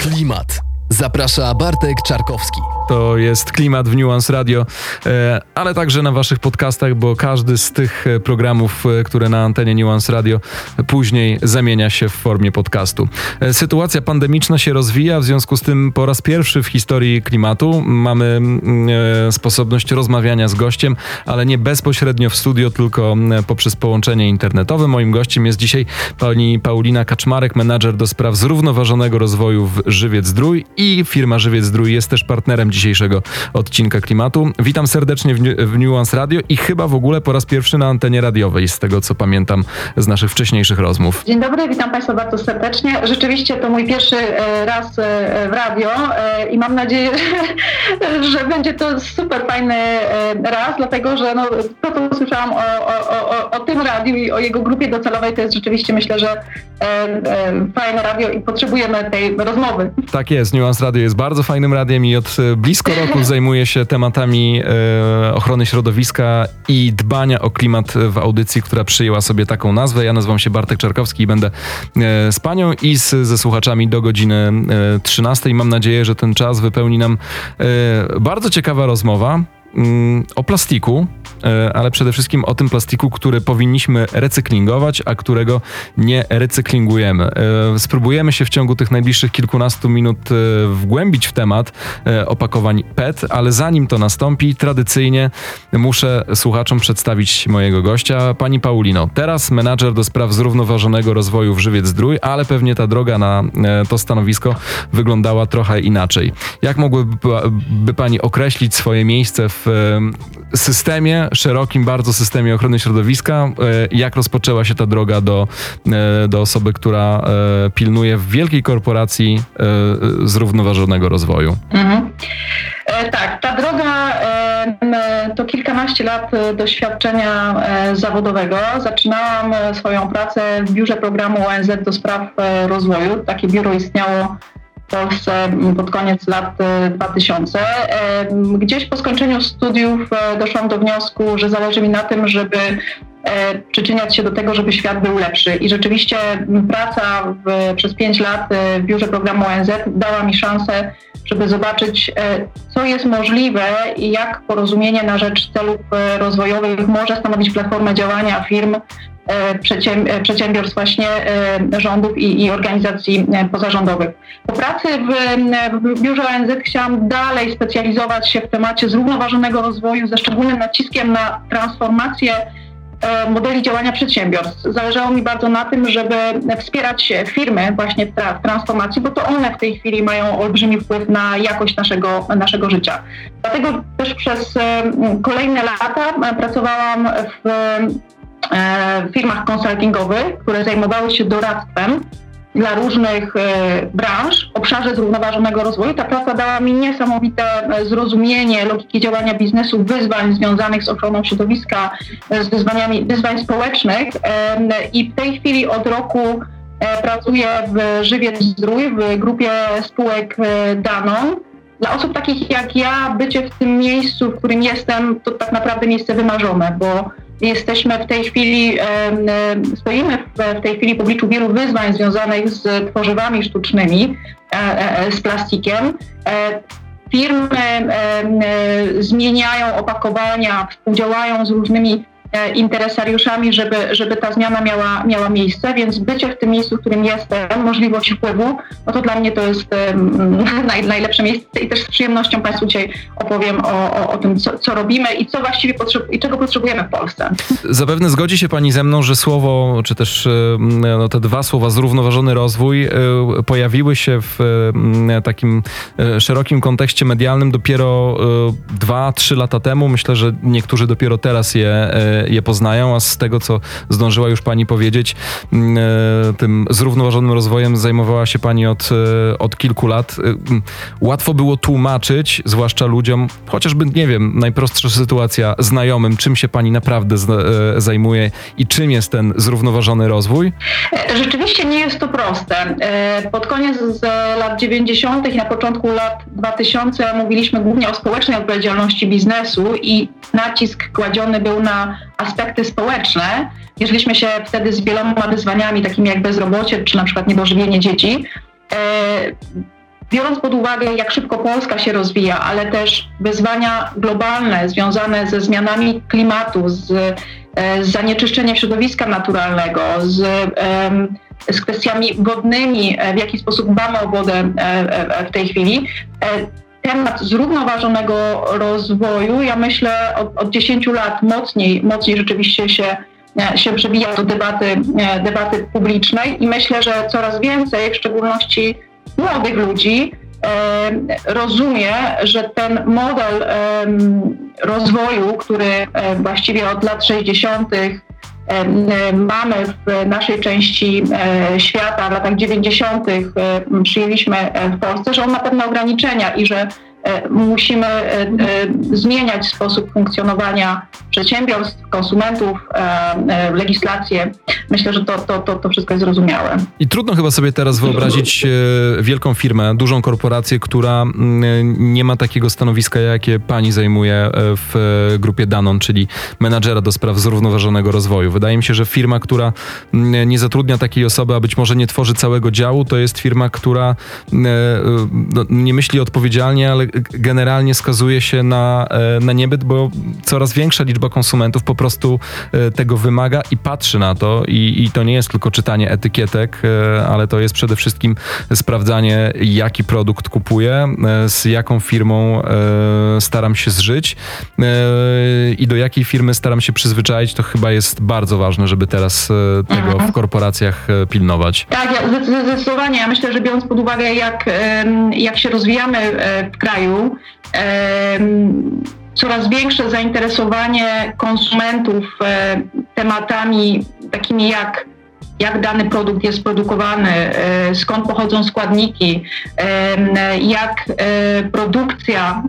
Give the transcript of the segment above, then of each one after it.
Klimat. Zaprasza Bartek Czarkowski. To jest klimat w Nuance Radio, e, ale także na waszych podcastach, bo każdy z tych e, programów, e, które na antenie Nuance Radio później zamienia się w formie podcastu. Sytuacja pandemiczna się rozwija, w związku z tym po raz pierwszy w historii klimatu mamy mm, sposobność rozmawiania z gościem, ale nie bezpośrednio w studio, tylko poprzez połączenie internetowe. Moim gościem jest dzisiaj pani Paulina Kaczmarek, menadżer do spraw zrównoważonego rozwoju w Żywiec Zdrój i firma Żywiec Zdrój jest też partnerem dzisiejszego odcinka Klimatu. Witam serdecznie w, w Nuance Radio i chyba w ogóle po raz pierwszy na antenie radiowej, z tego co pamiętam z naszych wcześniejszych rozmów. Dzień dobry, witam Państwa bardzo serdecznie. Rzeczywiście to mój pierwszy e, raz e, w radio e, i mam nadzieję, że będzie to super fajny raz, dlatego że no, to, co słyszałam o, o, o, o tym radiu i o jego grupie docelowej, to jest rzeczywiście myślę, że fajne radio i potrzebujemy tej rozmowy. Tak jest, Nuance Radio jest bardzo fajnym radiem i od e, blisko roku zajmuje się tematami e, ochrony środowiska i dbania o klimat w audycji, która przyjęła sobie taką nazwę. Ja nazywam się Bartek Czarkowski i będę e, z panią i z, ze słuchaczami do godziny e, 13. Mam nadzieję, że ten czas wypełni nam e, bardzo ciekawa rozmowa o plastiku, E, ale przede wszystkim o tym plastiku, który powinniśmy recyklingować, a którego nie recyklingujemy. E, spróbujemy się w ciągu tych najbliższych kilkunastu minut e, wgłębić w temat opakowań PET, ale zanim to nastąpi, tradycyjnie muszę słuchaczom przedstawić mojego gościa, pani Paulino. Teraz menadżer do spraw zrównoważonego rozwoju w Żywiec Zdrój, ale pewnie ta droga na to stanowisko wyglądała trochę inaczej. Jak mogłyby pani określić swoje miejsce w systemie szerokim bardzo systemie ochrony środowiska. E, jak rozpoczęła się ta droga do, e, do osoby, która e, pilnuje w wielkiej korporacji zrównoważonego rozwoju? Mhm. Tak, ta droga to kilkanaście lat doświadczenia zawodowego. Zaczynałam swoją pracę w biurze programu ONZ do spraw rozwoju. Takie biuro istniało Polsce pod koniec lat 2000. E, e, gdzieś po skończeniu studiów e, doszłam do wniosku, że zależy mi na tym, żeby przyczyniać się do tego, żeby świat był lepszy. I rzeczywiście praca w, przez pięć lat w biurze programu ONZ dała mi szansę, żeby zobaczyć, co jest możliwe i jak porozumienie na rzecz celów rozwojowych może stanowić platformę działania firm E, e, przedsiębiorstw właśnie e, rządów i, i organizacji pozarządowych. Po pracy w, w biurze ONZ chciałam dalej specjalizować się w temacie zrównoważonego rozwoju ze szczególnym naciskiem na transformację modeli działania przedsiębiorstw. Zależało mi bardzo na tym, żeby wspierać firmy właśnie w, tra w, transformacji, bo to one w tej chwili mają olbrzymi wpływ na jakość naszego, naszego życia. Dlatego też przez kolejne lata pracowałam E, w firmach konsultingowych, które zajmowały się doradztwem dla różnych e, branż w obszarze zrównoważonego rozwoju. Ta praca dała mi niesamowite e, zrozumienie logiki działania biznesu, wyzwań związanych z ochroną środowiska, z wyzwaniami, wyzwań społecznych i w tej chwili od roku pracuję w Żywiec Zdrój, w grupie spółek Danon. Dla osób takich jak ja, bycie w tym miejscu, w którym jestem, to tak naprawdę miejsce wymarzone, bo Jesteśmy w tej chwili, stoimy w tej chwili w obliczu wielu wyzwań związanych z tworzywami sztucznymi, e, e, e, z plastikiem. Firmy zmieniają opakowania, współdziałają z różnymi interesariuszami, żeby, żeby ta zmiana miała, miała miejsce, więc bycie w tym miejscu, w którym jestem, możliwość wpływu, no to dla mnie to jest naj, najlepsze miejsce i też z przyjemnością Państwu dzisiaj opowiem o, o, o tym, co, co, robimy i co właściwie potrzeb- i czego potrzebujemy w Polsce. Zapewne zgodzi się Pani ze mną, że słowo, czy też no, te dwa słowa zrównoważony rozwój e, pojawiły się w takim e, szerokim kontekście medialnym dopiero dwa, trzy lata temu. Myślę, że niektórzy dopiero teraz je je poznają, a z tego, co zdążyła już pani powiedzieć, mm, e, tym zrównoważonym rozwojem zajmowała się pani od, e, od kilku lat. E, łatwo było tłumaczyć, zwłaszcza ludziom, chociażby, nie wiem, najprostsza sytuacja znajomym, czym się pani naprawdę zajmuje i czym jest ten zrównoważony rozwój? Rzeczywiście nie jest to proste. Pod koniec lat 90. i na początku lat 2000 mówiliśmy głównie o społecznej odpowiedzialności biznesu i nacisk kładziony był na aspekty społeczne. Mierzyliśmy się wtedy z wieloma wyzwaniami, takimi jak bezrobocie, czy na przykład niedożywienie dzieci. E, biorąc pod uwagę, jak szybko Polska się rozwija, ale też wyzwania globalne związane ze zmianami klimatu, z, e, zanieczyszczeniem środowiska naturalnego, z, z kwestiami wodnymi, w jaki sposób dbamy o wodę w tej chwili, temat zrównoważonego rozwoju, ja myślę od, od 10 lat mocniej, mocniej rzeczywiście się, e, się przewija do debaty, e, debaty publicznej i myślę, że coraz więcej, w szczególności młodych ludzi, e, rozumie, że ten model rozwoju, który właściwie od lat 60 mamy w naszej części e, świata w latach 90. E, przyjęliśmy w Polsce, że on ma pewne ograniczenia i że E, musimy e, e, zmieniać sposób funkcjonowania przedsiębiorstw, konsumentów, legislację. Myślę, że to, to, to, to wszystko jest zrozumiałe. I trudno chyba sobie teraz wyobrazić wielką firmę, dużą korporację, która mm, nie ma takiego stanowiska, jakie pani zajmuje w grupie Danon, czyli menadżera do spraw zrównoważonego rozwoju. Wydaje mi się, że firma, która mm, nie zatrudnia takiej osoby, a być może nie tworzy całego działu, to jest firma, która no, nie myśli odpowiedzialnie, ale generalnie skazuje się na, e, na niebyt, bo coraz większa liczba konsumentów po prostu e, tego wymaga i patrzy na to i, i to nie jest tylko czytanie etykietek, e, ale to jest przede wszystkim sprawdzanie, jaki produkt kupuję, z jaką firmą staram się zżyć i do jakiej firmy staram się przyzwyczaić, to chyba jest bardzo ważne, żeby teraz tego mhm. w korporacjach pilnować. Tak, ja zdecydowanie. Ja myślę, że biorąc pod uwagę, jak, jak się rozwijamy w kraju, kraju coraz większe zainteresowanie konsumentów e, tematami takimi jak jak dany produkt jest produkowany, e, skąd pochodzą składniki, jak e, produkcja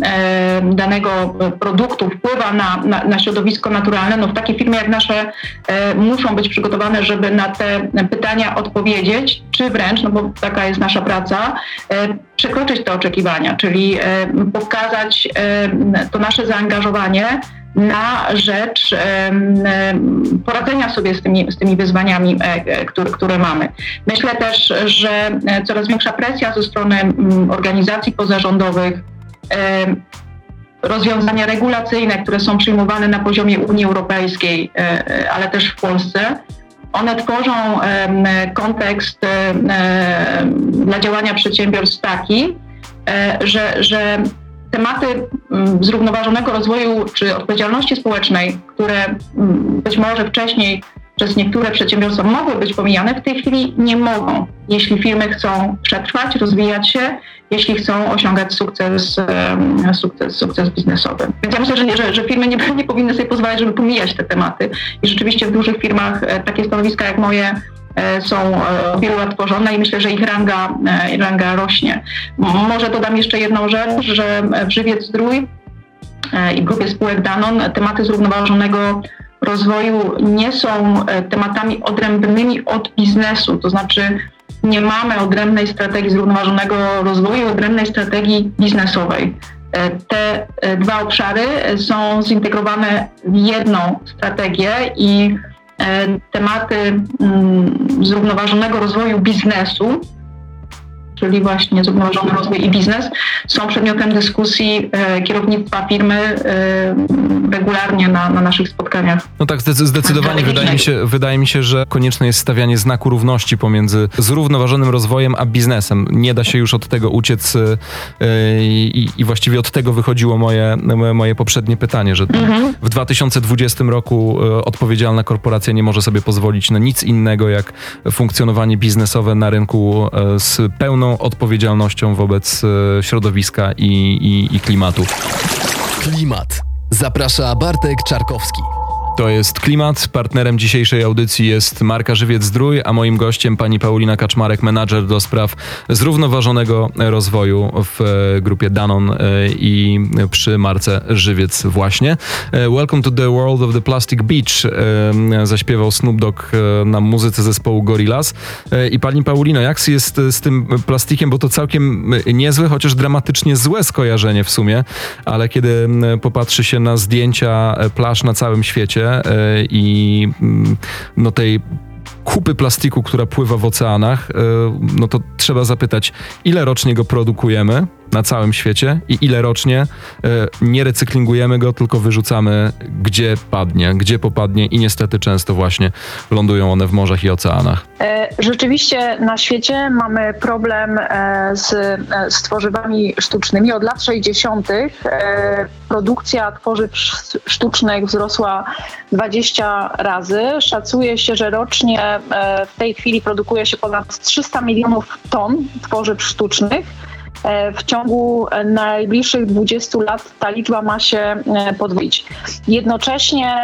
danego produktu wpływa na, na, na środowisko naturalne, no w takiej firmie jak nasze e, muszą być przygotowane, żeby na te pytania odpowiedzieć, czy wręcz, no bo taka jest nasza praca, przekroczyć te oczekiwania, czyli pokazać to nasze zaangażowanie na rzecz poradzenia sobie z tymi, z tymi wyzwaniami, e, e, które, które mamy. Myślę też, że e, coraz większa presja ze strony organizacji pozarządowych, rozwiązania regulacyjne, które są przyjmowane na poziomie Unii Europejskiej, ale też w Polsce, one tworzą kontekst dla działania przedsiębiorstw taki, że, że tematy mm, zrównoważonego rozwoju czy odpowiedzialności społecznej, które mm, być może wcześniej przez niektóre przedsiębiorstwa mogły być pomijane, w tej chwili nie mogą, jeśli firmy chcą przetrwać, rozwijać się, jeśli chcą osiągać sukces, sukces, sukces biznesowy. Więc ja myślę, że, że, że firmy nie, nie powinny sobie pozwalać, żeby pomijać te tematy. I rzeczywiście w dużych firmach e, takie stanowiska jak moje są e, wielu lat tworzone i myślę, że ich ranga, e, ranga rośnie. Może dodam jeszcze jedną rzecz, że w Żywiec Zdrój i grupie spółek Danon tematy zrównoważonego rozwoju nie są tematami odrębnymi od biznesu, to znaczy nie mamy odrębnej strategii zrównoważonego rozwoju, odrębnej strategii biznesowej. Te dwa obszary są zintegrowane w jedną strategię i E, tematy mm, zrównoważonego rozwoju biznesu czyli właśnie zrównoważony rozwój i biznes, są przedmiotem dyskusji e, kierownictwa firmy e, regularnie na, na naszych spotkaniach. No tak, zdecydowanie wydaje mi, się, wydaje mi się, że konieczne jest stawianie znaku równości pomiędzy zrównoważonym rozwojem a biznesem. Nie da się już od tego uciec e, i, i właściwie od tego wychodziło moje, moje poprzednie pytanie, że mhm. w 2020 roku odpowiedzialna korporacja nie może sobie pozwolić na nic innego jak funkcjonowanie biznesowe na rynku z pełną odpowiedzialnością wobec e, środowiska i, i, i klimatu. Klimat. Zaprasza Bartek Czarkowski. To jest Klimat. Partnerem dzisiejszej audycji jest marka Żywiec Zdrój, a moim gościem pani Paulina Kaczmarek, menadżer do spraw zrównoważonego rozwoju w e, grupie Danon e, i przy marce Żywiec właśnie. E, Welcome to the world of the plastic beach zaśpiewał Snoop Dogg na muzyce zespołu Gorillaz. I pani Paulino, jak jest z tym plastikiem, bo to całkiem niezłe, chociaż dramatycznie złe skojarzenie w sumie, ale kiedy popatrzy się na zdjęcia plaż na całym świecie, E, i mm, no tej kupy plastiku, która pływa w oceanach, e, no to trzeba zapytać, ile rocznie go produkujemy na całym świecie i ile rocznie e, nie recyklingujemy go, tylko wyrzucamy gdzie padnie, gdzie popadnie i niestety często właśnie lądują one w morzach i oceanach. E, rzeczywiście na świecie mamy problem z, z tworzywami sztucznymi. Od lat 60. produkcja tworzyw sztucznych wzrosła 20 razy. Szacuje się, że rocznie E, w tej chwili produkuje się ponad 300 milionów ton tworzyw sztucznych. E, w ciągu najbliższych 20 lat ta liczba ma się e, podwoić. Jednocześnie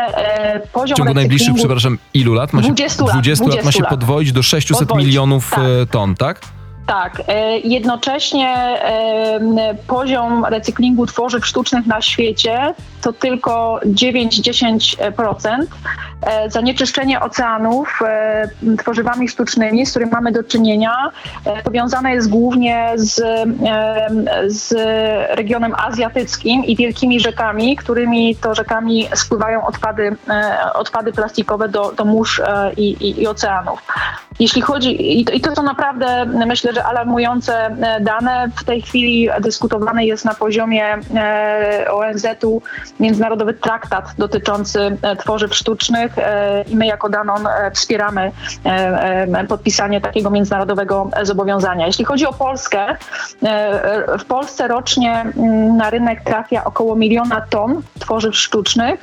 poziom W ciągu najbliższych, przepraszam, ilu lat? Ma się, 20 lat, 20 lat ma się lat. podwoić do 600 podwoić, milionów tak. ton, tak? Tak, jednocześnie poziom recyklingu tworzyw sztucznych na świecie to tylko 9-10%. E, zanieczyszczenie oceanów e, tworzywami sztucznymi, z którymi mamy do czynienia, e, powiązane jest głównie z, z regionem azjatyckim i wielkimi rzekami, którymi to rzekami spływają odpady, odpady plastikowe do, do mórz i, i, i oceanów. Jeśli chodzi, i to, i to są naprawdę, myślę, że alarmujące dane. W tej chwili dyskutowany jest na poziomie ONZ-u międzynarodowy traktat dotyczący tworzyw sztucznych, E, i my jako Danon e, wspieramy e, podpisanie takiego międzynarodowego zobowiązania. Jeśli chodzi o Polskę, w Polsce rocznie mm, na rynek trafia około miliona ton tworzyw sztucznych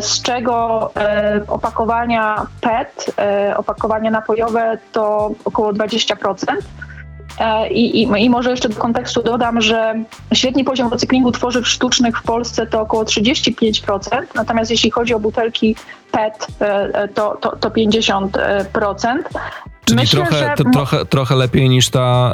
z czego opakowania PET, opakowania napojowe to około 20%. E, I, i, I, może jeszcze do kontekstu dodam, że średni poziom recyklingu tworzyw sztucznych w Polsce to około 35%, natomiast jeśli chodzi o butelki PET, e, e, to, to, to 50%. Czyli Myślę, trochę, że... trochę, trochę lepiej niż ta,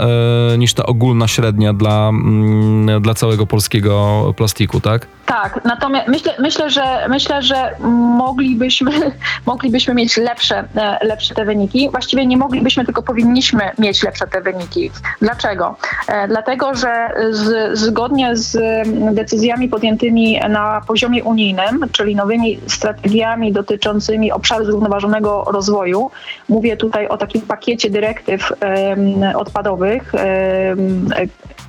e, niż ta ogólna średnia dla, mm, dla całego polskiego plastiku, tak? Tak, natomiast myślę, myślę, że, myślę, że moglibyśmy, moglibyśmy mieć lepsze, e, lepsze te wyniki. Właściwie nie moglibyśmy, tylko powinniśmy mieć lepsze te wyniki. Dlaczego? E, dlatego, że z, zgodnie z decyzjami podjętymi na poziomie unijnym, czyli nowymi strategiami dotyczącymi obszaru zrównoważonego rozwoju, mówię tutaj o takim pakiecie dyrektyw odpadowych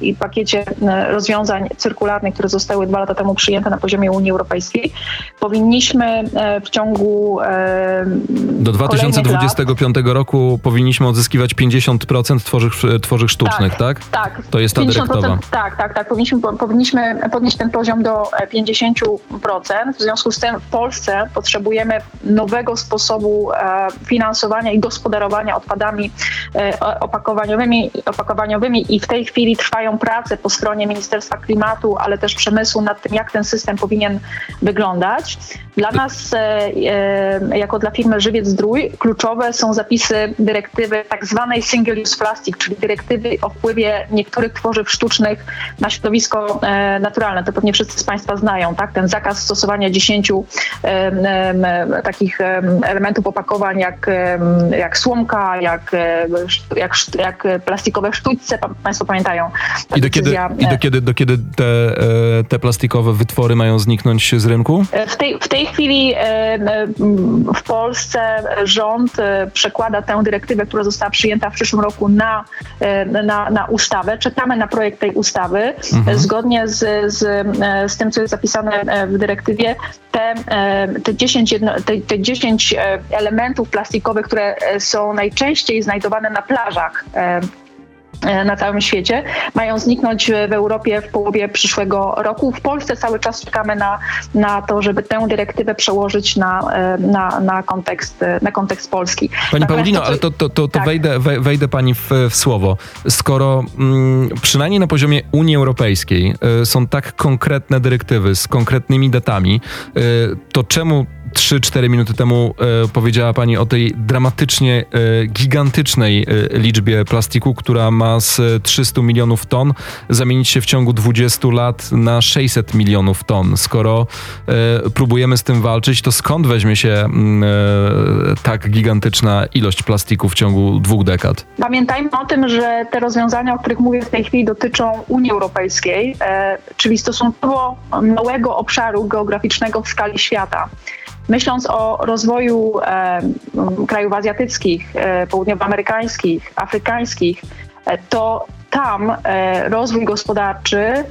i pakiecie e, rozwiązań cyrkularnych, które zostały dwa lata temu przyjęte na poziomie Unii Europejskiej, powinniśmy e, w ciągu do 2025 lat, roku powinniśmy odzyskiwać 50% tworzyw, tworzyw sztucznych, tak? Tak. tak. To jest ta dyrektywa. Tak, tak, tak. Powinniśmy, powinniśmy podnieść ten poziom do 50%. E, w związku z tym w Polsce potrzebujemy nowego sposobu finansowania i gospodarowania odpadami opakowaniowymi, opakowaniowymi i w tej chwili trwają prace po stronie Ministerstwa Klimatu, ale też przemysłu nad tym, jak ten system powinien wyglądać. Dla nas, e, e, jako dla firmy Żywiec Zdrój, kluczowe są zapisy dyrektywy tak zwanej single use plastic, czyli dyrektywy o wpływie niektórych tworzyw sztucznych na środowisko e, naturalne. To pewnie wszyscy z Państwa znają, tak? Ten zakaz stosowania 10 takich elementów opakowań, jak, jak słomka, jak, jak, jak plastikowe sztućce, Państwo pamiętają. I do kiedy, i do kiedy, do kiedy te, e, te plastikowe wytwory mają zniknąć z rynku? E, w tej, w tej chwili e, w Polsce rząd przekłada tę dyrektywę, która została przyjęta w przyszłym roku na, na, na ustawę. Czekamy na projekt tej ustawy. Mhm. Zgodnie z, z, z tym, co jest zapisane w dyrektywie, te, te, 10 jedno, te, te 10 elementów plastikowych, które są najczęściej znajdowane na plażach E, na całym świecie, mają zniknąć w Europie w połowie przyszłego roku. W Polsce cały czas czekamy na, na to, żeby tę dyrektywę przełożyć na, e, na, na, kontekst, na kontekst polski. Pani Paulino, ale to, to, to, to tak. wejdę, wejdę pani w, w słowo. Skoro mm, przynajmniej na poziomie Unii Europejskiej y, są tak konkretne dyrektywy z konkretnymi datami, y, to czemu 3-4 minuty temu e, powiedziała Pani o tej dramatycznie e, gigantycznej e, liczbie plastiku, która ma z 300 milionów ton zamienić się w ciągu 20 lat na 600 milionów ton. Skoro e, próbujemy z tym walczyć, to skąd weźmie się mm, e, tak gigantyczna ilość plastiku w ciągu dwóch dekad? Pamiętajmy o tym, że te rozwiązania, o których mówię w tej chwili, dotyczą Unii Europejskiej, e, czyli stosunkowo małego obszaru geograficznego w skali świata. Myśląc o rozwoju krajów azjatyckich, e, południowoamerykańskich, afrykańskich, e, to tam e, rozwój gospodarczy,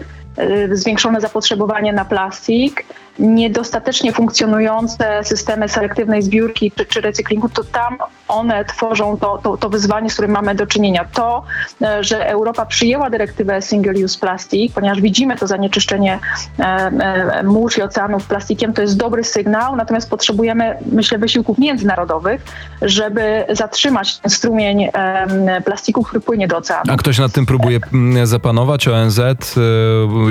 zwiększone zapotrzebowanie na plastik, niedostatecznie funkcjonujące systemy selektywnej zbiórki czy, czy recyklingu, to tam one tworzą to, to, to, wyzwanie, z którym mamy do czynienia. To, e, że Europa przyjęła dyrektywę Single Use Plastic, ponieważ widzimy to zanieczyszczenie e, e, mórz i oceanów plastikiem, to jest dobry sygnał, natomiast potrzebujemy, myślę, wysiłków międzynarodowych, żeby zatrzymać ten strumień plastiku, który płynie do oceanu. A ktoś nad tym próbuje mm, zapanować? ONZ,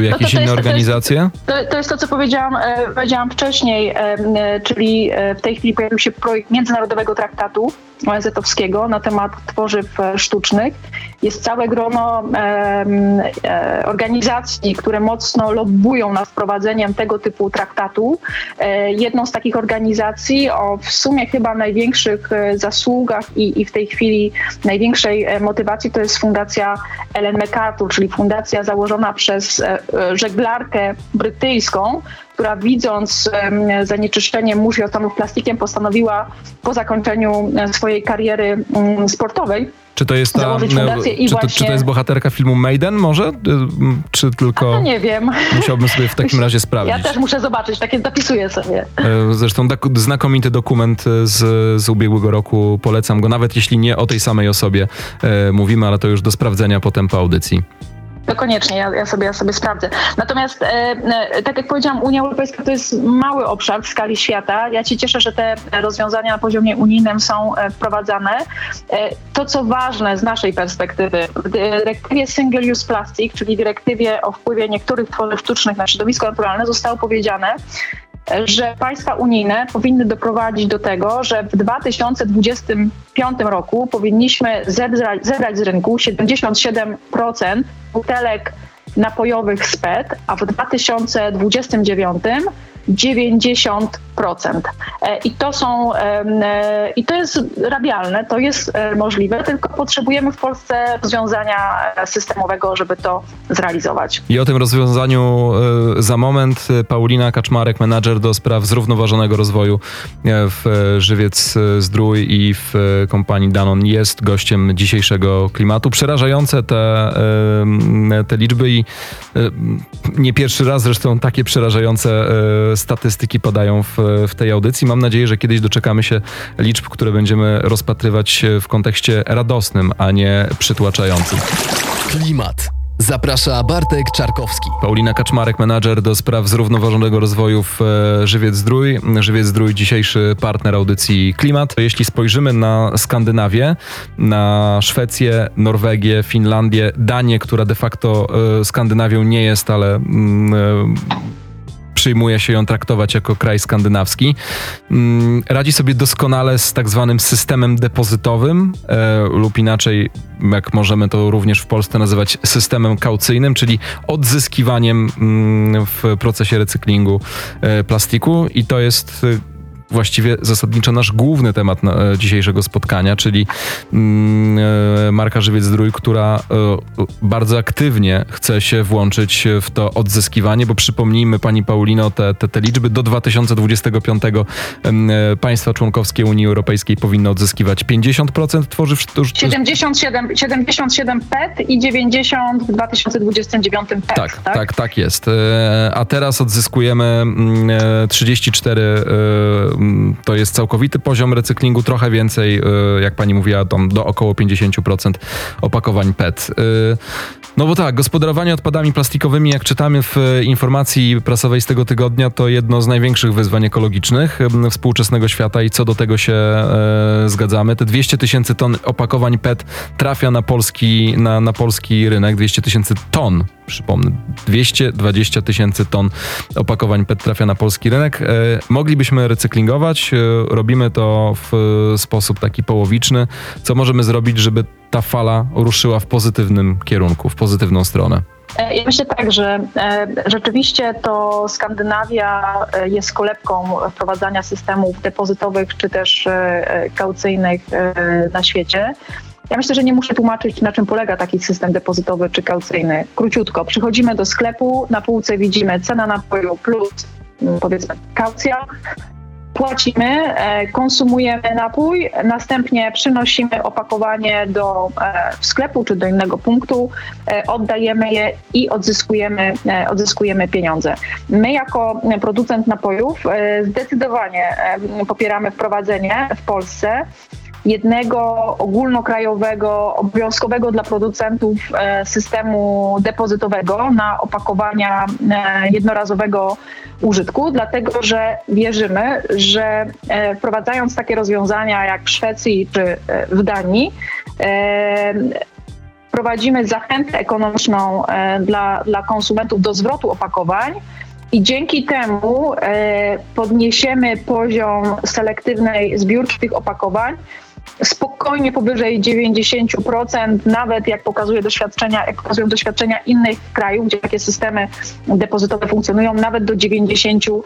jakieś no to, to inne jest, organizacje? To jest, to jest to, co powiedziałam powiedziałam wcześniej, czyli w tej chwili pojawił się projekt międzynarodowego traktatu ONZ-owskiego na temat tworzyw e, sztucznych. Jest całe grono e, organizacji, które mocno lobbują nad wprowadzeniem tego typu traktatu. E, jedną z takich organizacji o w sumie chyba największych zasługach i, i w tej chwili największej motywacji to jest Fundacja Ellen MacArthur, czyli fundacja założona przez żeglarkę brytyjską, która widząc zanieczyszczenie mórz i oceanów plastikiem postanowiła po zakończeniu swojej swojej kariery mm, sportowej. Czy to jest ta, czy, to, czy to jest bohaterka filmu Maiden może? Y, czy tylko... A nie wiem. Musiałbym sobie w takim razie sprawdzić. Ja też muszę zobaczyć, takie zapisuję sobie. E, zresztą znakomity dokument z, z ubiegłego roku, polecam go, nawet jeśli nie o tej samej osobie e, mówimy, ale to już do sprawdzenia potem po audycji. To koniecznie, ja, ja, sobie, ja sobie sprawdzę. Natomiast, e, e, tak jak powiedziałam, Unia Europejska to jest mały obszar w skali świata. Ja się cieszę, że te rozwiązania na poziomie unijnym są e, wprowadzane. E, to, co ważne z naszej perspektywy, w dyrektywie Single Use Plastic, czyli dyrektywie o wpływie niektórych tworzyw sztucznych na środowisko naturalne, zostało powiedziane, że państwa unijne powinny doprowadzić do tego, że w 2025 roku powinniśmy zebrać, zebrać z rynku 77% butelek napojowych z PET, a w 2029 90%. E, I to są, e, i to jest rabialne, to jest e, możliwe, tylko potrzebujemy w Polsce rozwiązania systemowego, żeby to zrealizować. I o tym rozwiązaniu za moment Paulina Kaczmarek, menadżer do spraw zrównoważonego rozwoju w Żywiec Zdrój i w kompanii Danon jest gościem dzisiejszego klimatu. Przerażające te, te liczby i nie pierwszy raz zresztą takie przerażające statystyki podają w, w tej audycji. Mam nadzieję, że kiedyś doczekamy się liczb, które będziemy rozpatrywać w kontekście radosnym, a nie przytłaczającym. Klimat. Zaprasza Bartek Czarkowski. Paulina Kaczmarek, menadżer do spraw zrównoważonego rozwoju w e, Żywiec Zdrój. Żywiec Zdrój, dzisiejszy partner audycji Klimat. Jeśli spojrzymy na Skandynawię, na Szwecję, Norwegię, Finlandię, Danię, która de facto e, Skandynawią nie jest, ale mm, e, przyjmuje się ją traktować jako kraj skandynawski. Mm, radzi sobie doskonale z tak zwanym systemem depozytowym e, lub inaczej, jak możemy to również w Polsce nazywać, systemem kaucyjnym, czyli odzyskiwaniem mm, w procesie recyklingu e, plastiku i to jest właściwie zasadniczo nasz główny temat e, dzisiejszego spotkania, czyli mm, e, marka Żywiec Zdrój, która e, bardzo aktywnie chce się włączyć w to odzyskiwanie, bo przypomnijmy Pani Paulino te, te, te liczby do 2025 państwa członkowskie Unii Europejskiej powinny odzyskiwać 50% tworzyw sztucznych. 77, 77 PET i 90 w 2029 PET. Tak, tak, tak, tak jest. A teraz odzyskujemy 34 mm, Mm, to jest całkowity poziom recyklingu, trochę więcej, y, jak pani mówiła, tam do około 50% opakowań PET. Y, no bo tak, gospodarowanie odpadami plastikowymi, jak czytamy w informacji prasowej z tego tygodnia, to jedno z największych wyzwań ekologicznych y, współczesnego świata i co do tego się zgadzamy. Te 200 tysięcy ton opakowań PET trafia na polski, na, na polski rynek, 200 tysięcy ton przypomnę, 220 tysięcy ton opakowań PET trafia na polski rynek. Moglibyśmy recyklingować, e, robimy to w sposób taki połowiczny. Co możemy zrobić, żeby ta fala ruszyła w pozytywnym kierunku, w pozytywną stronę? E, ja myślę tak, że rzeczywiście to Skandynawia jest kolebką wprowadzania systemów depozytowych czy też kaucyjnych na świecie. Ja myślę, że nie muszę tłumaczyć, na czym polega taki system depozytowy czy kaucyjny. Króciutko, przychodzimy do sklepu, na półce widzimy cena napoju plus mm, powiedzmy kaucja, płacimy, e, konsumujemy napój, następnie przynosimy opakowanie do e, sklepu czy do innego punktu, oddajemy je i odzyskujemy, odzyskujemy pieniądze. My jako producent napojów zdecydowanie popieramy wprowadzenie w Polsce jednego ogólnokrajowego, obowiązkowego dla producentów e, systemu depozytowego na opakowania e, jednorazowego użytku, dlatego że wierzymy, że e, wprowadzając takie rozwiązania jak w Szwecji czy w Danii, prowadzimy zachętę ekonomiczną dla, dla konsumentów do zwrotu opakowań, i dzięki temu podniesiemy poziom selektywnej zbiórki tych opakowań spokojnie powyżej 90%, nawet jak pokazuje doświadczenia, jak pokazują doświadczenia innych krajów, gdzie takie systemy depozytowe funkcjonują, nawet do 98%.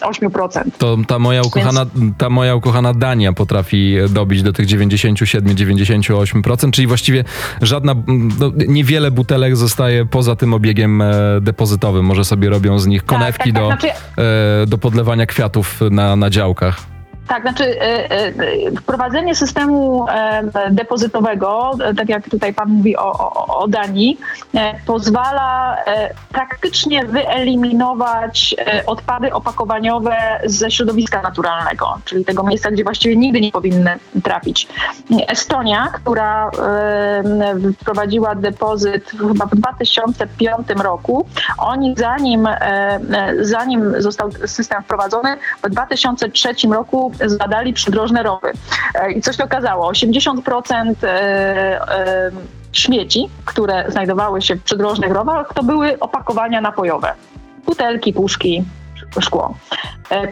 8%. To ta moja ukochana, Więc... ta moja ukochana Dania potrafi dobić do tych 97-98%, czyli właściwie żadna, no, niewiele butelek zostaje poza tym obiegiem e, depozytowym. Może sobie robią z nich konewki tak, tak, tak. do, znaczy... do podlewania kwiatów na, na działkach. Tak, znaczy e, e, wprowadzenie systemu e, depozytowego, tak jak tutaj Pan mówi o, o, o Danii, pozwala praktycznie wyeliminować odpady opakowaniowe ze środowiska naturalnego, czyli tego miejsca, gdzie właściwie nigdy nie powinny trafić. Estonia, która wprowadziła depozyt chyba w 2005 roku, oni zanim, zanim został system wprowadzony, w 2003 roku zbadali przydrożne rowy. E, I coś się okazało, 80% e, e, śmieci, które znajdowały się w przydrożnych rowach, to były opakowania napojowe. Butelki, puszki, szkło.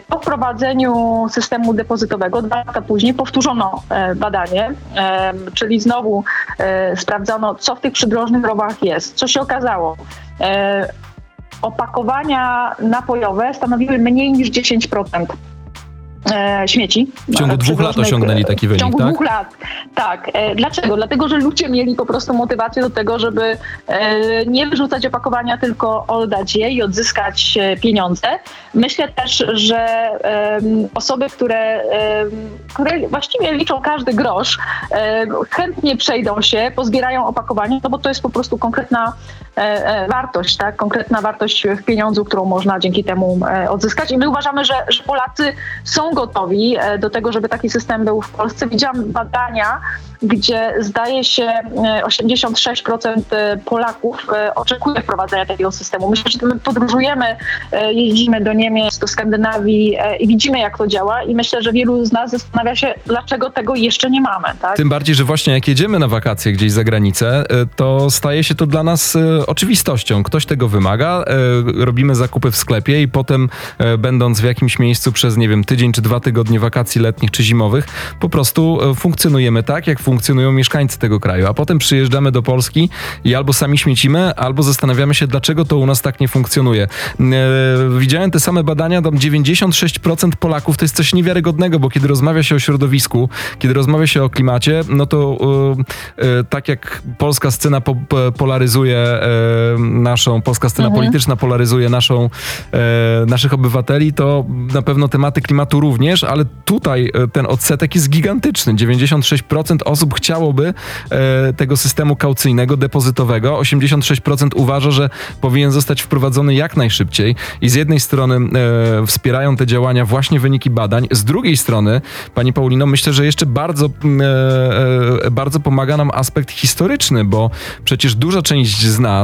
Po wprowadzeniu systemu depozytowego dwa lata później powtórzono badanie, czyli znowu sprawdzono, co w tych przydrożnych rowach jest. Co się okazało? Opakowania napojowe stanowiły mniej niż 10% e, śmieci. W ciągu dwóch lat osiągnęli taki wynik, W ciągu tak? dwóch lat, tak. E, dlaczego? Dlatego, że ludzie mieli po prostu motywację do tego, żeby e, nie wyrzucać opakowania, tylko oddać je i odzyskać e, pieniądze. Myślę też, że e, osoby, które, które właściwie liczą każdy grosz, e, chętnie przejdą się, pozbierają opakowanie, no bo to jest po prostu konkretna e, wartość, tak? Konkretna wartość w pieniądzu, którą można dzięki temu odzyskać. I my uważamy, że, że Polacy są gotowi e, do tego, żeby taki system był w Polsce. Widziałam badania, gdzie zdaje się 86% e, e, Polaków oczekuje wprowadzenia takiego systemu. Myślę, że my podróżujemy, jeździmy do Niemiec, do Skandynawii i widzimy, jak to działa i myślę, że wielu z nas zastanawia się, dlaczego tego jeszcze nie mamy. Tak? Tym bardziej, że właśnie jak jedziemy na wakacje gdzieś za granicę, to staje się to dla nas oczywistością. Ktoś tego wymaga, robimy zakupy w sklepie i potem będąc w jakimś miejscu przez, nie wiem, tydzień czy dwa tygodnie wakacji letnich czy zimowych, po prostu e, funkcjonujemy tak, jak funkcjonują mieszkańcy tego kraju. A potem przyjeżdżamy do Polski i albo sami śmiecimy, albo zastanawiamy się, dlaczego to u nas tak nie funkcjonuje. E, widziałem te same badania, tam 96% Polaków to jest coś niewiarygodnego, bo kiedy rozmawia się o środowisku, kiedy rozmawia się o klimacie, no to e, tak jak polska scena po, polaryzuje naszą, polska scena mhm. polityczna polaryzuje naszą, naszych obywateli, to na pewno tematy klimatu również, ale tutaj e, ten odsetek jest gigantyczny. 96% osób chciałoby e, tego systemu kaucyjnego, depozytowego. 86% uważa, że powinien zostać wprowadzony jak najszybciej. I z jednej strony e, wspierają te działania właśnie wyniki badań, z drugiej strony, pani Paulino, myślę, że jeszcze bardzo, bardzo pomaga nam aspekt historyczny, bo przecież duża część z nas,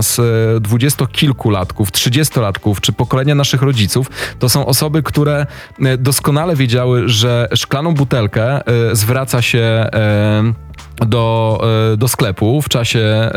dwudziestokilkulatków, trzydziestolatków, czy pokolenia naszych rodziców, to są osoby, które doskonale wiedziały, że szklaną butelkę y, zwraca się do, e, do sklepu w czasie e,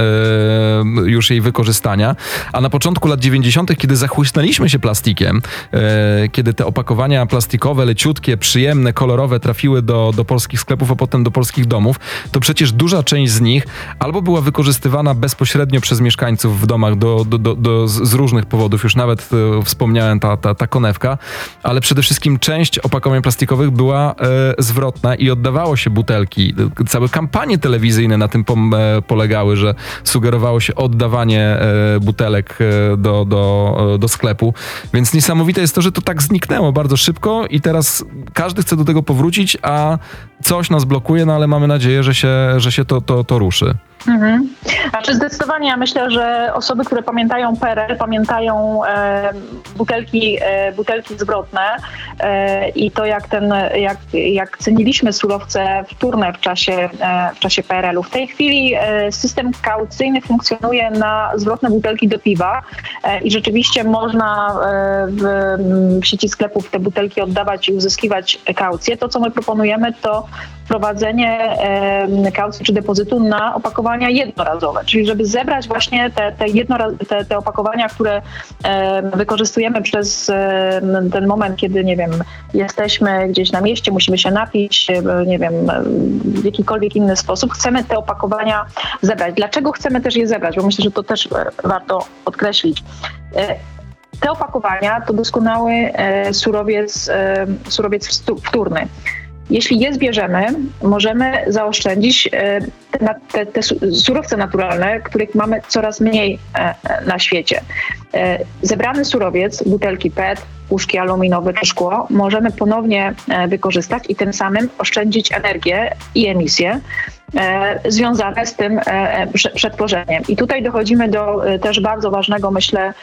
już jej wykorzystania. A na początku lat 90., kiedy zachłysnęliśmy się plastikiem, e, kiedy te opakowania plastikowe, leciutkie, przyjemne, kolorowe trafiły do, do polskich sklepów, a potem do polskich domów, to przecież duża część z nich albo była wykorzystywana bezpośrednio przez mieszkańców w domach do, do, do, do z różnych powodów, już nawet wspomniałem ta, ta, ta konewka, ale przede wszystkim część opakowań plastikowych była zwrotna i oddawało się butelki. Całe kampanie kampanie telewizyjne na tym e, polegały, że sugerowało się oddawanie e, butelek e, do, do, do sklepu. Więc niesamowite jest to, że to tak zniknęło bardzo szybko i teraz każdy chce do tego powrócić, a coś nas blokuje, no ale mamy nadzieję, że się, że się to, to, to ruszy. Mhm. Znaczy zdecydowanie ja myślę, że osoby, które pamiętają PRL, pamiętają e, butelki, e, butelki zwrotne e, i to jak ten, jak, jak ceniliśmy surowce wtórne w czasie, e, w czasie PRL-u. W tej chwili e, system kaucyjny funkcjonuje na zwrotne butelki do piwa e, i rzeczywiście można w, w sieci sklepów te butelki oddawać i uzyskiwać kaucję. To, co my proponujemy, to wprowadzenie kaucji czy depozytu na opakowania jednorazowe, czyli żeby zebrać właśnie te, te, jednoraz, te, te opakowania, które wykorzystujemy przez ten moment, kiedy, nie wiem, jesteśmy gdzieś na mieście, musimy się napić, e, nie wiem, e, w jakikolwiek inny sposób. Chcemy te opakowania zebrać. Dlaczego chcemy też je zebrać? Bo myślę, że to też e, warto podkreślić. Te opakowania to doskonały surowiec, surowiec wtórny. Jeśli je zbierzemy, możemy zaoszczędzić e, te, te, te su- surowce naturalne, których mamy coraz mniej e, na świecie. E, Zebrany surowiec, butelki PET, puszki aluminowe czy szkło, możemy ponownie wykorzystać i tym samym oszczędzić energię i emisję związane z tym prze- przetworzeniem. I tutaj dochodzimy do też bardzo ważnego, myślę,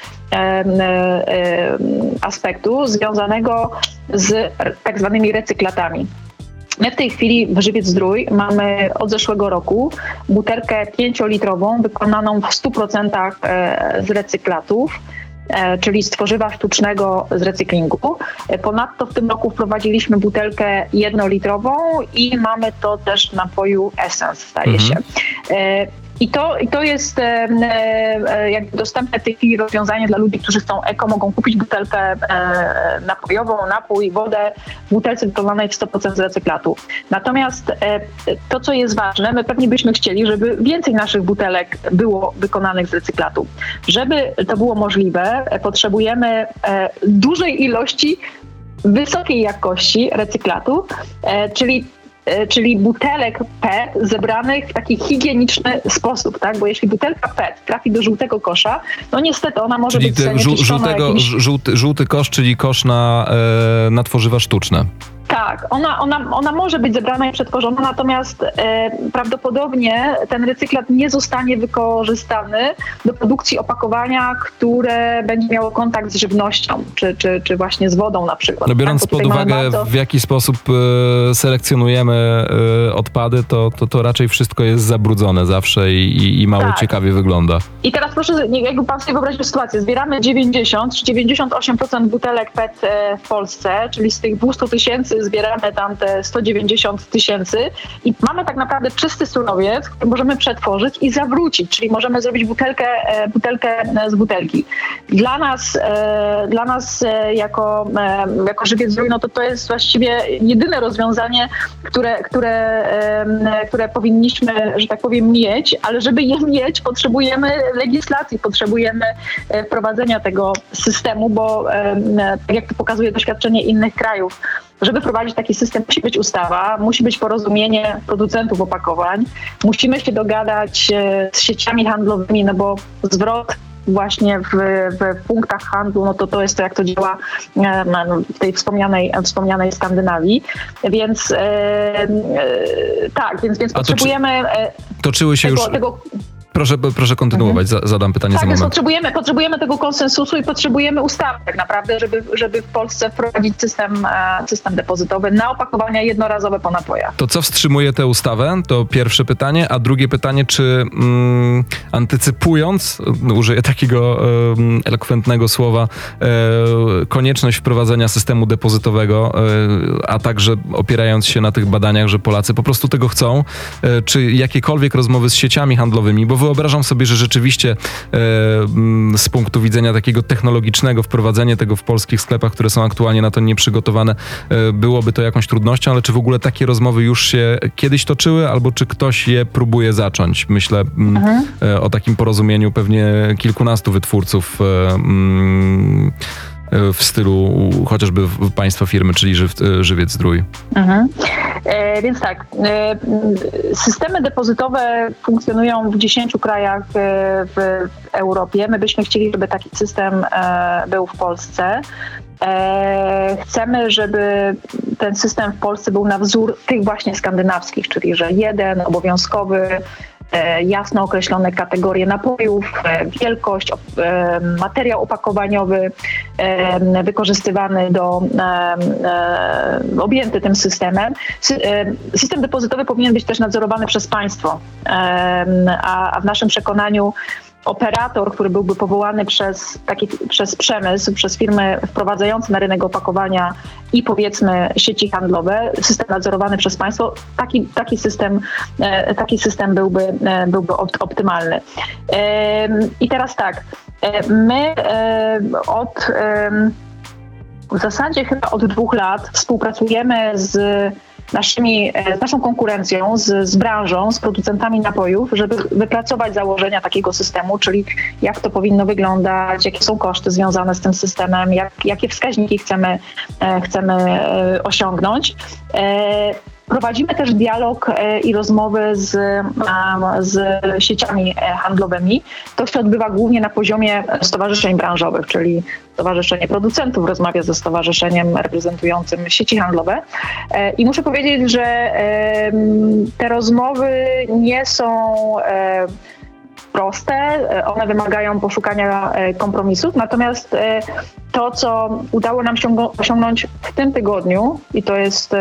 aspektu związanego z tak zwanymi recyklatami. My w tej chwili w Żywiec Zdrój mamy od zeszłego roku butelkę 5-litrową wykonaną w 100% e, z recyklatów e, czyli z tworzywa sztucznego z recyklingu. E, Ponadto w tym roku wprowadziliśmy butelkę jednolitrową i mamy to też w napoju Essence, staje Mhm. się. I to, I to jest e, e, jakby dostępne w tej chwili rozwiązanie dla ludzi, którzy chcą eko, mogą kupić butelkę e, napojową, napój, wodę w butelce wykonanej w 100% z recyklatu. Natomiast e, to, co jest ważne, my pewnie byśmy chcieli, żeby więcej naszych butelek było wykonanych z recyklatu. Żeby to było możliwe, potrzebujemy e, dużej ilości wysokiej jakości recyklatu, e, czyli czyli butelek PET zebranych w taki higieniczny sposób, tak? Bo jeśli butelka PET trafi do żółtego kosza, no niestety ona może Czyli być żół- żółtego, jakimś... żółty, żółty kosz, czyli kosz na, e, na tworzywa sztuczne. Tak, ona, ona, ona może być zebrana i przetworzona, natomiast e, prawdopodobnie ten recyklat nie zostanie wykorzystany do produkcji opakowania, które będzie miało kontakt z żywnością, czy, czy, czy właśnie z wodą na przykład. No biorąc tak? Pod uwagę, bardzo- w jaki sposób e, selekcjonujemy e, odpady, to, to, to raczej wszystko jest zabrudzone zawsze i, i, i mało Tak. ciekawie wygląda. I teraz proszę, jakby pan sobie wyobraził sytuację, zbieramy 90 czy 98% butelek PET e, w Polsce, czyli z tych 200 tysięcy zbieramy tam te 190 tysięcy i mamy tak naprawdę czysty surowiec, który możemy przetworzyć i zawrócić, czyli możemy zrobić butelkę, e, butelkę e, z butelki. Dla nas, e, dla nas jako, jako żywiec zdrój, no to to jest właściwie jedyne rozwiązanie, które, które, które powinniśmy, że tak powiem, mieć, ale żeby je mieć, potrzebujemy legislacji, potrzebujemy wprowadzenia tego systemu, bo tak jak to pokazuje doświadczenie innych krajów, żeby wprowadzić taki system, musi być ustawa, musi być porozumienie producentów opakowań, musimy się dogadać e, z sieciami handlowymi, no bo zwrot właśnie w, w punktach handlu, no to to jest to, jak to działa e, no, w tej wspomnianej, wspomnianej Skandynawii. Więc e, e, tak, więc, więc A to czy- potrzebujemy e, Toczyły się tego, już... tego Proszę, proszę kontynuować, za, zadam pytanie tak, za moment. potrzebujemy, potrzebujemy tego konsensusu i potrzebujemy ustawy tak naprawdę, żeby, żeby w Polsce wprowadzić system, e, system depozytowy na opakowania jednorazowe po napojach. To co wstrzymuje tę ustawę? To pierwsze pytanie. A drugie pytanie, czy mm, antycypując, użyję takiego em, elokwentnego słowa, e, konieczność wprowadzenia systemu depozytowego, e, a także opierając się na tych badaniach, że Polacy po prostu tego chcą, e, czy jakiekolwiek rozmowy z sieciami handlowymi, bo wyobrażam sobie, że rzeczywiście e, mm, z punktu widzenia takiego technologicznego wprowadzenie tego w polskich sklepach, które są aktualnie na to nieprzygotowane, e, byłoby to jakąś trudnością, ale czy w ogóle takie rozmowy już się kiedyś toczyły, albo czy ktoś je próbuje zacząć? Myślę mm, e, o takim porozumieniu pewnie kilkunastu wytwórców e, mm, e, w stylu chociażby państwa firmy, czyli żyw, e, Żywiec Zdrój? Mhm. E, więc tak, e, systemy depozytowe funkcjonują w 10 krajach w Europie. My byśmy chcieli, żeby taki system był w Polsce. Chcemy, żeby ten system w Polsce był na wzór tych właśnie skandynawskich, czyli że jeden obowiązkowy E, jasno określone kategorie napojów, e, wielkość, e, materiał opakowaniowy wykorzystywany do objęty tym systemem. System depozytowy powinien być też nadzorowany przez państwo, a w naszym przekonaniu operator, który byłby powołany przez, taki, przez przemysł, przez firmy wprowadzające na rynek opakowania i powiedzmy sieci handlowe, system nadzorowany przez państwo, taki, taki, system, e, taki system byłby, e, byłby optymalny. I teraz tak, e, my od w zasadzie chyba od dwóch lat współpracujemy z naszymi, e, naszą konkurencją, z, z branżą, z producentami napojów, żeby wypracować założenia takiego systemu, czyli jak to powinno wyglądać, jakie są koszty związane z tym systemem, jak, jakie wskaźniki chcemy, e, chcemy e, osiągnąć. Prowadzimy też dialog e, i rozmowy z, z sieciami e, handlowymi. To się odbywa głównie na poziomie stowarzyszeń branżowych, czyli Stowarzyszenie Producentów rozmawia ze stowarzyszeniem reprezentującym sieci handlowe. E, I muszę powiedzieć, że te rozmowy nie są proste, one wymagają poszukania kompromisów, natomiast to, co udało nam się osiągnąć w tym tygodniu, i to jest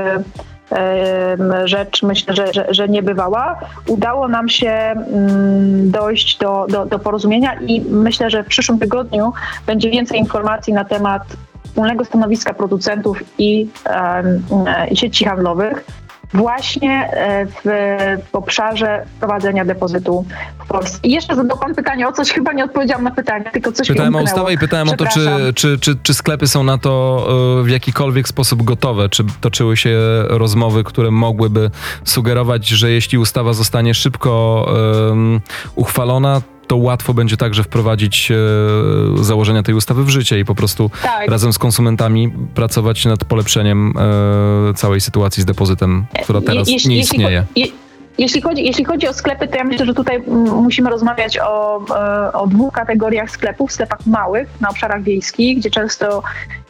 rzecz myślę, że, że, że niebywała. Udało nam się mm, dojść do, do, do porozumienia i myślę, że w przyszłym tygodniu będzie więcej informacji na temat wspólnego stanowiska producentów i, i sieci handlowych właśnie e, w, w obszarze wprowadzenia depozytu w Polsce. I jeszcze zadał pan pytanie o coś, chyba nie odpowiedziałam na pytanie, tylko coś Pytałem o ustawę i pytałem o to, czy, czy, czy, czy sklepy są na to e, w jakikolwiek sposób gotowe, czy toczyły się rozmowy, które mogłyby sugerować, że jeśli ustawa zostanie szybko um, uchwalona, to łatwo będzie także wprowadzić e, założenia tej ustawy w życie i po prostu tak. razem z konsumentami pracować nad polepszeniem e, całej sytuacji z depozytem, która teraz jeśli, nie istnieje. Jeśli, jeśli chodzi, jeśli chodzi o sklepy, to ja myślę, że tutaj musimy rozmawiać o, e, o dwóch kategoriach sklepów. Sklepach małych na obszarach wiejskich, gdzie często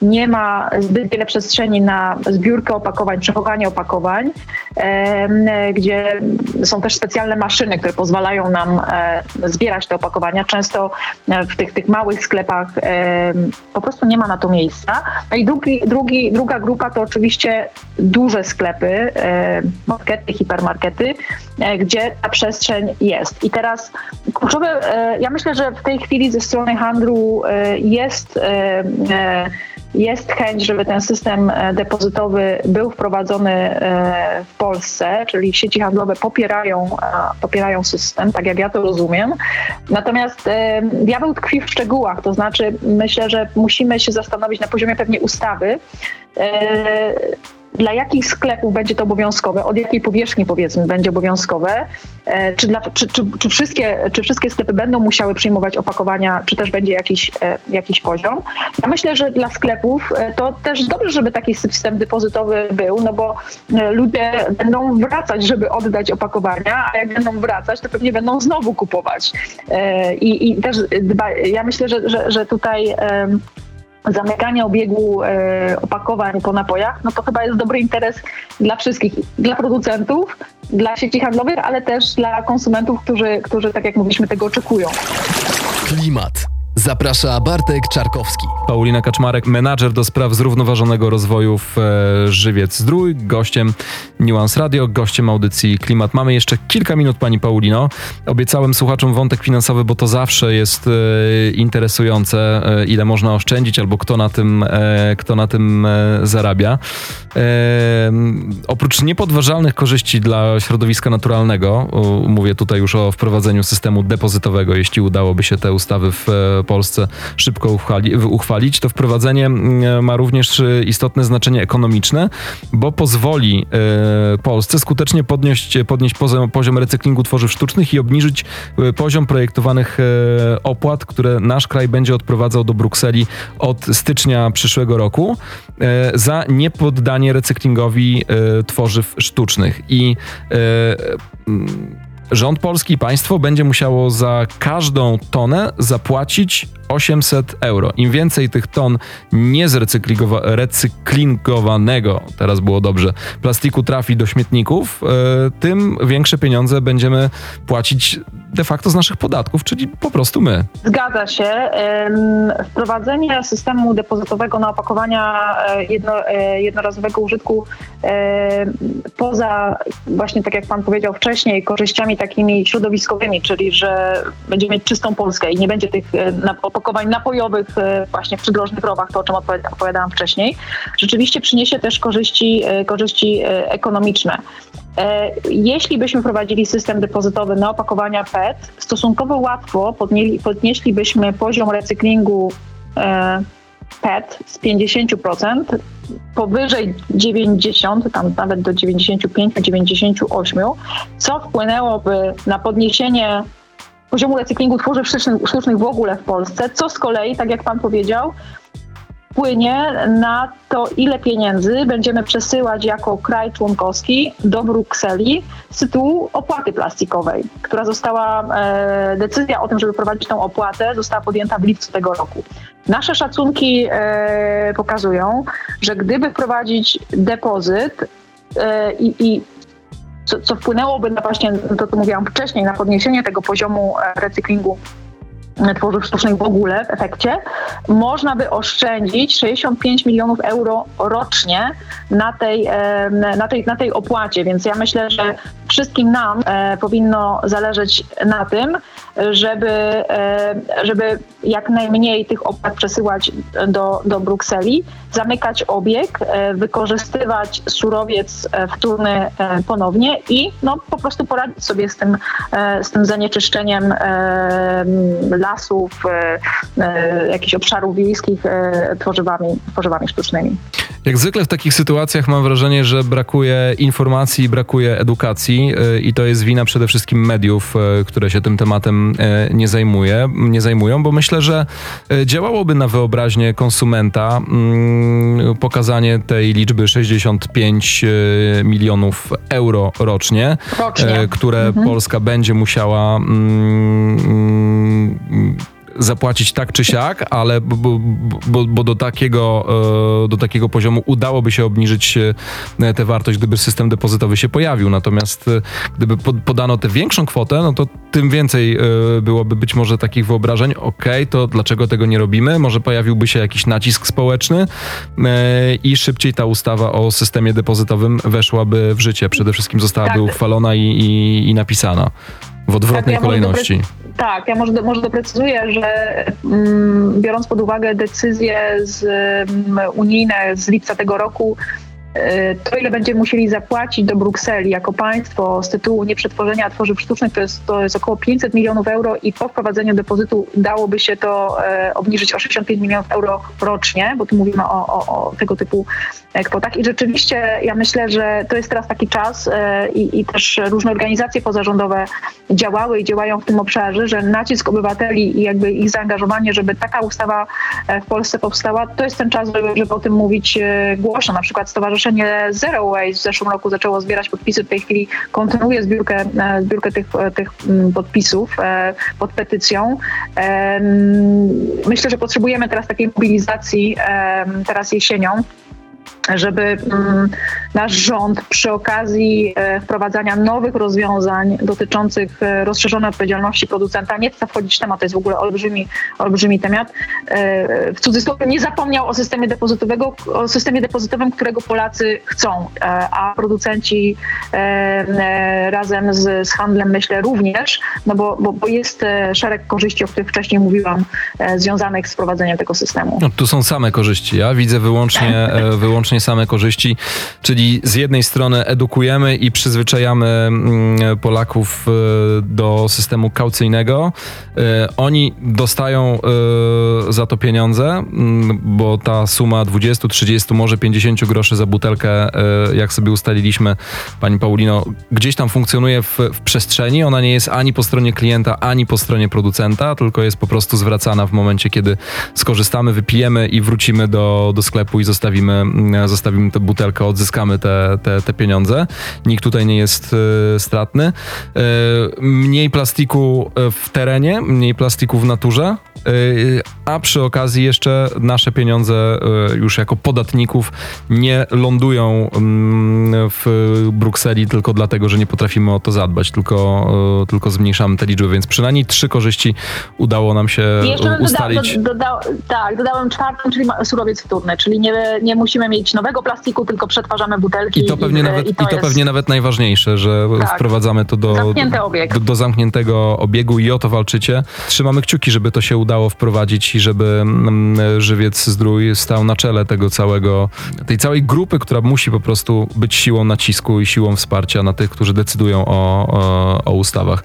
nie ma zbyt wiele przestrzeni na zbiórkę opakowań, przechowanie opakowań, gdzie są też specjalne maszyny, które pozwalają nam e, zbierać te opakowania. Często e, w tych, tych małych sklepach po prostu nie ma na to miejsca. No i drugi, drugi, druga grupa to oczywiście duże sklepy, markety, hipermarkety, E, gdzie ta przestrzeń jest. I teraz kluczowe, ja myślę, że w tej chwili ze strony handlu jest jest chęć, żeby ten system depozytowy był wprowadzony w Polsce, czyli sieci handlowe popierają, popierają system, tak jak ja to rozumiem. Natomiast diabeł tkwi w szczegółach, to znaczy myślę, że musimy się zastanowić na poziomie pewnie ustawy, dla jakich sklepów będzie to obowiązkowe, od jakiej powierzchni powiedzmy będzie obowiązkowe, e, czy, dla, czy, czy, czy, wszystkie, czy wszystkie sklepy będą musiały przyjmować opakowania, czy też będzie jakiś, e, jakiś poziom. Ja myślę, że dla sklepów e, to też dobrze, żeby taki system depozytowy był, no bo ludzie będą wracać, żeby oddać opakowania, a jak będą wracać, to pewnie będą znowu kupować. I, i też dba, ja myślę, że, że, że tutaj zamykanie obiegu e, opakowań po napojach, no to chyba jest dobry interes dla wszystkich, dla producentów, dla sieci handlowych, ale też dla konsumentów, którzy, którzy tak jak mówiliśmy, tego oczekują. Klimat. Zaprasza Bartek Czarkowski. Paulina Kaczmarek, menadżer do spraw zrównoważonego rozwoju w e, Żywiec Zdrój, gościem Nuance Radio, gościem audycji Klimat. Mamy jeszcze kilka minut, pani Paulino. Obiecałem słuchaczom wątek finansowy, bo to zawsze jest e, interesujące, e, ile można oszczędzić albo kto na tym, e, kto na tym e, zarabia. E, oprócz niepodważalnych korzyści dla środowiska naturalnego, mówię tutaj już o wprowadzeniu systemu depozytowego, jeśli udałoby się te ustawy w Polsce Polsce szybko uchwali, uchwalić. To wprowadzenie mm, ma również istotne znaczenie ekonomiczne, bo pozwoli Polsce skutecznie podnieść, podnieść poziom, poziom recyklingu tworzyw sztucznych i obniżyć poziom projektowanych opłat, które nasz kraj będzie odprowadzał do Brukseli od stycznia przyszłego roku za niepoddanie recyklingowi tworzyw sztucznych. I rząd polski, państwo będzie musiało za każdą tonę zapłacić 800 euro. Im więcej tych ton niezrecyklingowanego, teraz było dobrze, plastiku trafi do śmietników, e, tym większe pieniądze będziemy płacić de facto z naszych podatków, czyli po prostu my. Zgadza się. Wprowadzenie systemu depozytowego na opakowania e, jedno, e, jednorazowego użytku poza właśnie tak jak pan powiedział wcześniej, korzyściami takimi środowiskowymi, czyli że będziemy mieć czystą Polskę i nie będzie tych opakowań napojowych właśnie w przydrożnych rowach, to o czym opowiadałam wcześniej, rzeczywiście przyniesie też korzyści, korzyści ekonomiczne. E, jeśli byśmy prowadzili system depozytowy na opakowania PET, stosunkowo łatwo podnieśli, podnieślibyśmy poziom recyklingu e, PET z 50% powyżej 90, tam nawet do 95-98, co wpłynęłoby na podniesienie poziomu recyklingu tworzyw sztucznych w ogóle w Polsce, co z kolei, tak jak pan powiedział, wpłynie na to, ile pieniędzy będziemy przesyłać jako kraj członkowski do Brukseli z tytułu opłaty plastikowej, która została, e, decyzja o tym, żeby prowadzić tą opłatę, została podjęta w lipcu tego roku. Nasze szacunki e, pokazują, że gdyby wprowadzić depozyt e, i, i co, co, wpłynęłoby na właśnie, to co mówiłam wcześniej, na podniesienie tego poziomu e, recyklingu tworzyw sztucznych w ogóle w efekcie, można by oszczędzić 65 milionów euro rocznie na tej, na tej, na tej opłacie. Więc ja myślę, że wszystkim nam e, powinno zależeć na tym, żeby, e, żeby jak najmniej tych opłat przesyłać do, do Brukseli, zamykać obieg, e, wykorzystywać surowiec wtórny ponownie i no, po prostu poradzić sobie z tym, z tym zanieczyszczeniem lasów, jakichś obszarów wiejskich tworzywami, tworzywami sztucznymi. Jak zwykle w takich sytuacjach mam wrażenie, że brakuje informacji, brakuje edukacji e, i to jest wina przede wszystkim mediów, e, które się tym tematem e, nie, zajmuje, nie zajmują, bo myślę, że działałoby na wyobraźnię konsumenta mm, pokazanie tej liczby 65 milionów euro rocznie, rocznie. które mhm. Polska będzie musiała mm, zapłacić tak czy siak, ale bo, bo, bo do, takiego, e, do takiego poziomu udałoby się obniżyć e, tę wartość, gdyby system depozytowy się pojawił. Natomiast e, gdyby podano tę większą kwotę, no to tym więcej byłoby być może takich wyobrażeń. Ok, to dlaczego tego nie robimy? Może pojawiłby się jakiś nacisk społeczny i szybciej ta ustawa o systemie depozytowym weszłaby w życie. Przede wszystkim zostałaby tak. uchwalona i, i, i napisana w odwrotnej tak, ja kolejności. Tak, ja może, może doprecyzuję, że mm, biorąc pod uwagę decyzje z, um, unijne z lipca tego roku, to ile będziemy musieli zapłacić do Brukseli jako państwo z tytułu nieprzetworzenia tworzyw sztucznych, to jest, to jest około 500 milionów euro i po wprowadzeniu depozytu dałoby się to e, obniżyć o 65 milionów euro rocznie, bo tu mówimy o, o, o tego typu e, kwotach. I rzeczywiście ja myślę, że to jest teraz taki czas e, i, i też różne organizacje pozarządowe działały i działają w tym obszarze, że nacisk obywateli i jakby ich zaangażowanie, żeby taka ustawa w Polsce powstała, to jest ten czas, żeby, żeby o tym mówić głośno. Na przykład Stowarzyszenie Stowarzyszenie Zero Waste w zeszłym roku zaczęło zbierać podpisy, w tej chwili kontynuuje zbiórkę, e, zbiórkę tych, e, tych mm, podpisów e, pod petycją. Myślę, że potrzebujemy teraz takiej mobilizacji teraz jesienią żeby mm, nasz rząd przy okazji e, wprowadzania nowych rozwiązań dotyczących e, rozszerzonej odpowiedzialności producenta, nie chcę wchodzić w temat, to jest w ogóle olbrzymi, olbrzymi temat, e, w cudzysłowie nie zapomniał o systemie depozytowego, o systemie depozytowym, którego Polacy chcą, a producenci razem z, z handlem myślę również, no bo, bo, bo jest szereg korzyści, o których wcześniej mówiłam, związanych z wprowadzeniem tego systemu. No, tu są same korzyści. Ja widzę wyłącznie, wyłącznie wyłącznie same korzyści, czyli z jednej strony edukujemy i przyzwyczajamy mm, Polaków e, do systemu kaucyjnego. E, Oni dostają e, za to pieniądze, mm, bo ta suma 20, 30, może 50 groszy za butelkę, jak sobie ustaliliśmy, pani Paulino, gdzieś tam funkcjonuje w, w przestrzeni. Ona nie jest ani po stronie klienta, ani po stronie producenta, tylko jest po prostu zwracana w momencie, kiedy skorzystamy, wypijemy i wrócimy do, do sklepu i zostawimy, mm, zostawimy tę butelkę, odzyskamy te, te, te pieniądze. Nikt tutaj nie jest e, stratny. E, mniej plastiku e, w terenie, mniej plastiku w naturze, a przy okazji jeszcze nasze pieniądze już jako podatników nie lądują mm, w Brukseli tylko dlatego, że nie potrafimy o to zadbać, tylko, tylko zmniejszamy te liczby, więc przynajmniej trzy korzyści udało nam się I jeszcze ustalić. Doda, doda, tak, dodałem czwartą, czyli surowiec wtórny, czyli nie, nie musimy mieć nowego plastiku, tylko przetwarzamy butelki. I to pewnie, nawet, i to jest pewnie nawet najważniejsze, że Tak. wprowadzamy to do, do, do zamkniętego obiegu i o to walczycie. Trzymamy kciuki, żeby to się udało wprowadzić i żeby mm, żywiec zdrój stał na czele tego całego, tej całej grupy, która musi po prostu być siłą nacisku i siłą wsparcia na tych, którzy decydują o, o, o ustawach.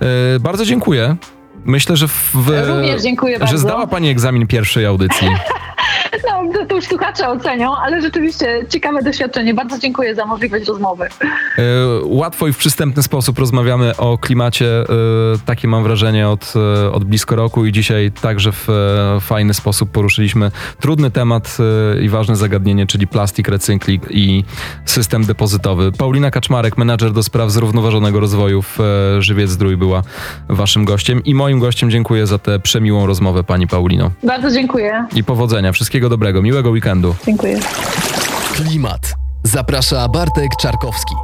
E, bardzo dziękuję. Myślę, że, w, Również dziękuję że bardzo. zdała Pani egzamin pierwszej audycji. No, to, już słuchacze ocenią, ale rzeczywiście ciekawe doświadczenie. Bardzo dziękuję za możliwość rozmowy. E, Łatwo i w przystępny sposób rozmawiamy o klimacie. e, Takie mam wrażenie od, e, od blisko roku i dzisiaj także w fajny sposób poruszyliśmy trudny temat i ważne zagadnienie, czyli plastik, recykling i system depozytowy. Paulina Kaczmarek, menadżer do spraw zrównoważonego rozwoju w Żywiec Zdrój była waszym gościem i moim gościem dziękuję za tę przemiłą rozmowę pani Paulino. Bardzo dziękuję. I powodzenia, wszystkiego dobrego, miłego weekendu. Dziękuję. Klimat. Zaprasza Bartek Czarkowski.